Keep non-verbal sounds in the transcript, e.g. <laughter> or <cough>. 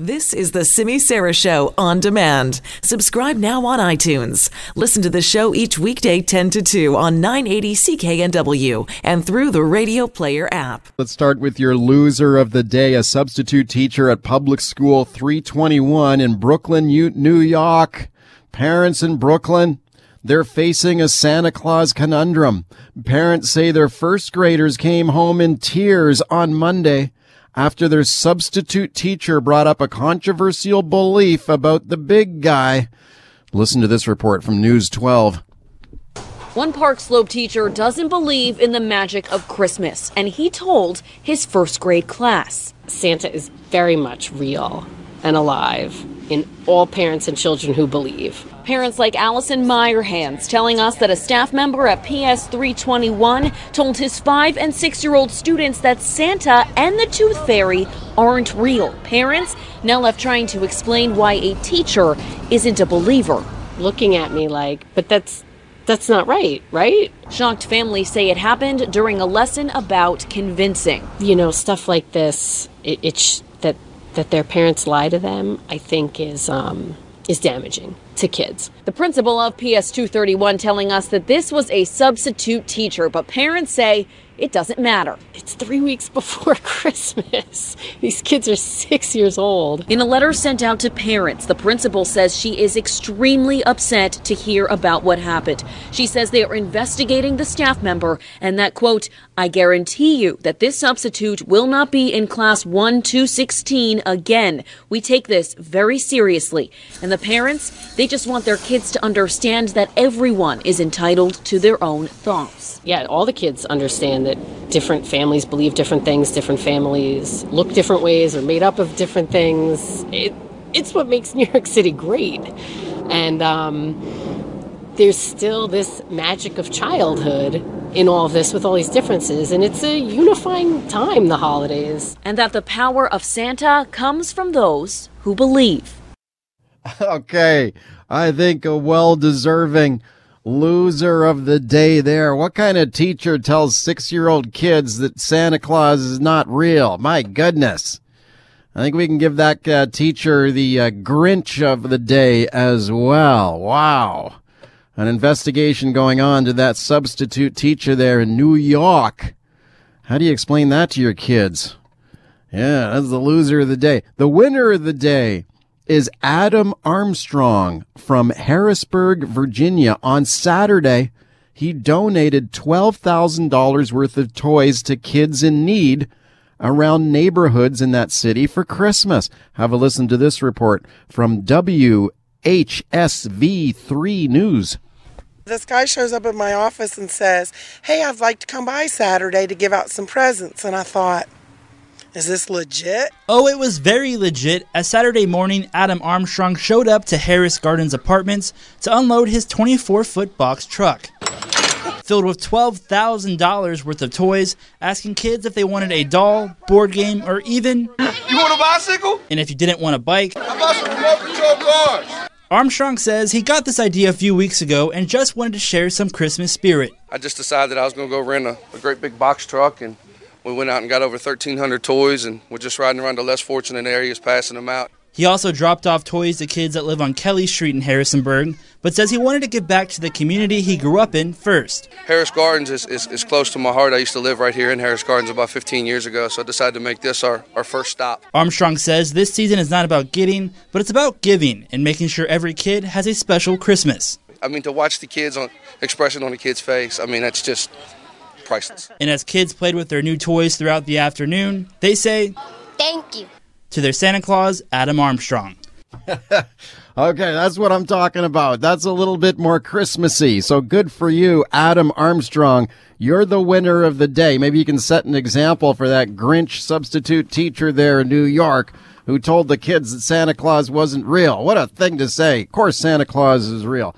This is the Simi Sara Show on demand. Subscribe now on iTunes. Listen to the show each weekday 10 to 2 on 980 CKNW and through the Radio Player app. Let's start with your loser of the day, a substitute teacher at Public School 321 in Brooklyn, New York. Parents in Brooklyn, they're facing a Santa Claus conundrum. Parents say their first graders came home in tears on Monday after their substitute teacher brought up a controversial belief about the big guy. Listen to this report from News 12. One Park Slope teacher doesn't believe in the magic of Christmas, and he told his first grade class Santa is very much real and alive in all parents and children who believe. Parents like Allison Meyerhands telling us that a staff member at PS 321 told his five and six year old students that Santa and the Tooth Fairy aren't real. Parents now left trying to explain why a teacher isn't a believer. Looking at me like, but that's that's not right, right? Shocked families say it happened during a lesson about convincing. You know, stuff like this, it, it sh- that that their parents lie to them, I think is um, is damaging to kids. The principal of PS 231 telling us that this was a substitute teacher, but parents say it doesn't matter. It's three weeks before <laughs> Christmas. These kids are six years old. In a letter sent out to parents, the principal says she is extremely upset to hear about what happened. She says they are investigating the staff member and that, quote, I guarantee you that this substitute will not be in class 1 to 16 again. We take this very seriously. And the parents, they just want their kids to understand that everyone is entitled to their own thoughts. Yeah, all the kids understand that different families believe different things, different families look different ways, are made up of different things. It, it's what makes <laughs> New York City great. And um, there's still this magic of childhood in all of this with all these differences, and it's a unifying time, the holidays. And that the power of Santa comes from those who believe. <laughs> Okay, I think a well deserving loser of the day there. What kind of teacher tells six year old kids that Santa Claus is not real? My goodness. I think we can give that uh, teacher the uh, Grinch of the day as well. Wow. An investigation going on to that substitute teacher there in New York. How do you explain that to your kids? Yeah, that's the loser of the day. The winner of the day is Adam Armstrong from Harrisonburg, Virginia. On Saturday, he donated $12,000 worth of toys to kids in need around neighborhoods in that city for Christmas. Have a listen to this report from WHSV3 News. This guy shows up at my office and says, Hey, I'd like to come by Saturday to give out some presents. And I thought, is this legit? Oh, it was very legit. As Saturday morning, Adam Armstrong showed up to Harris Gardens Apartments to unload his 24 foot box truck. Filled with $12,000 worth of toys, asking kids if they wanted a doll, board game, or even. You want a bicycle? And if you didn't want a bike. How about some remote control cars? Armstrong says he got this idea a few weeks ago and just wanted to share some Christmas spirit. I just decided that I was going to go rent a, a great big box truck and we went out and got over 1,300 toys, and we're just riding around the less fortunate areas, passing them out. He also dropped off toys to kids that live on Kelly Street in Harrisonburg, but says he wanted to give back to the community he grew up in first. Harris Gardens is, is, is, close to my heart. I used to live right here in Harris Gardens about 15 years ago, so I decided to make this our, our first stop. Armstrong says this season is not about getting, but it's about giving and making sure every kid has a special Christmas. I mean, to watch the kids on expression on the kid's face, I mean, that's just priceless. And as kids played with their new toys throughout the afternoon, they say, Thank you. To their Santa Claus, Adam Armstrong. <laughs> okay, that's what I'm talking about. That's a little bit more Christmassy. So good for you, Adam Armstrong. You're the winner of the day. Maybe you can set an example for that Grinch substitute teacher there in New York who told the kids that Santa Claus wasn't real. What a thing to say. Of course, Santa Claus is real.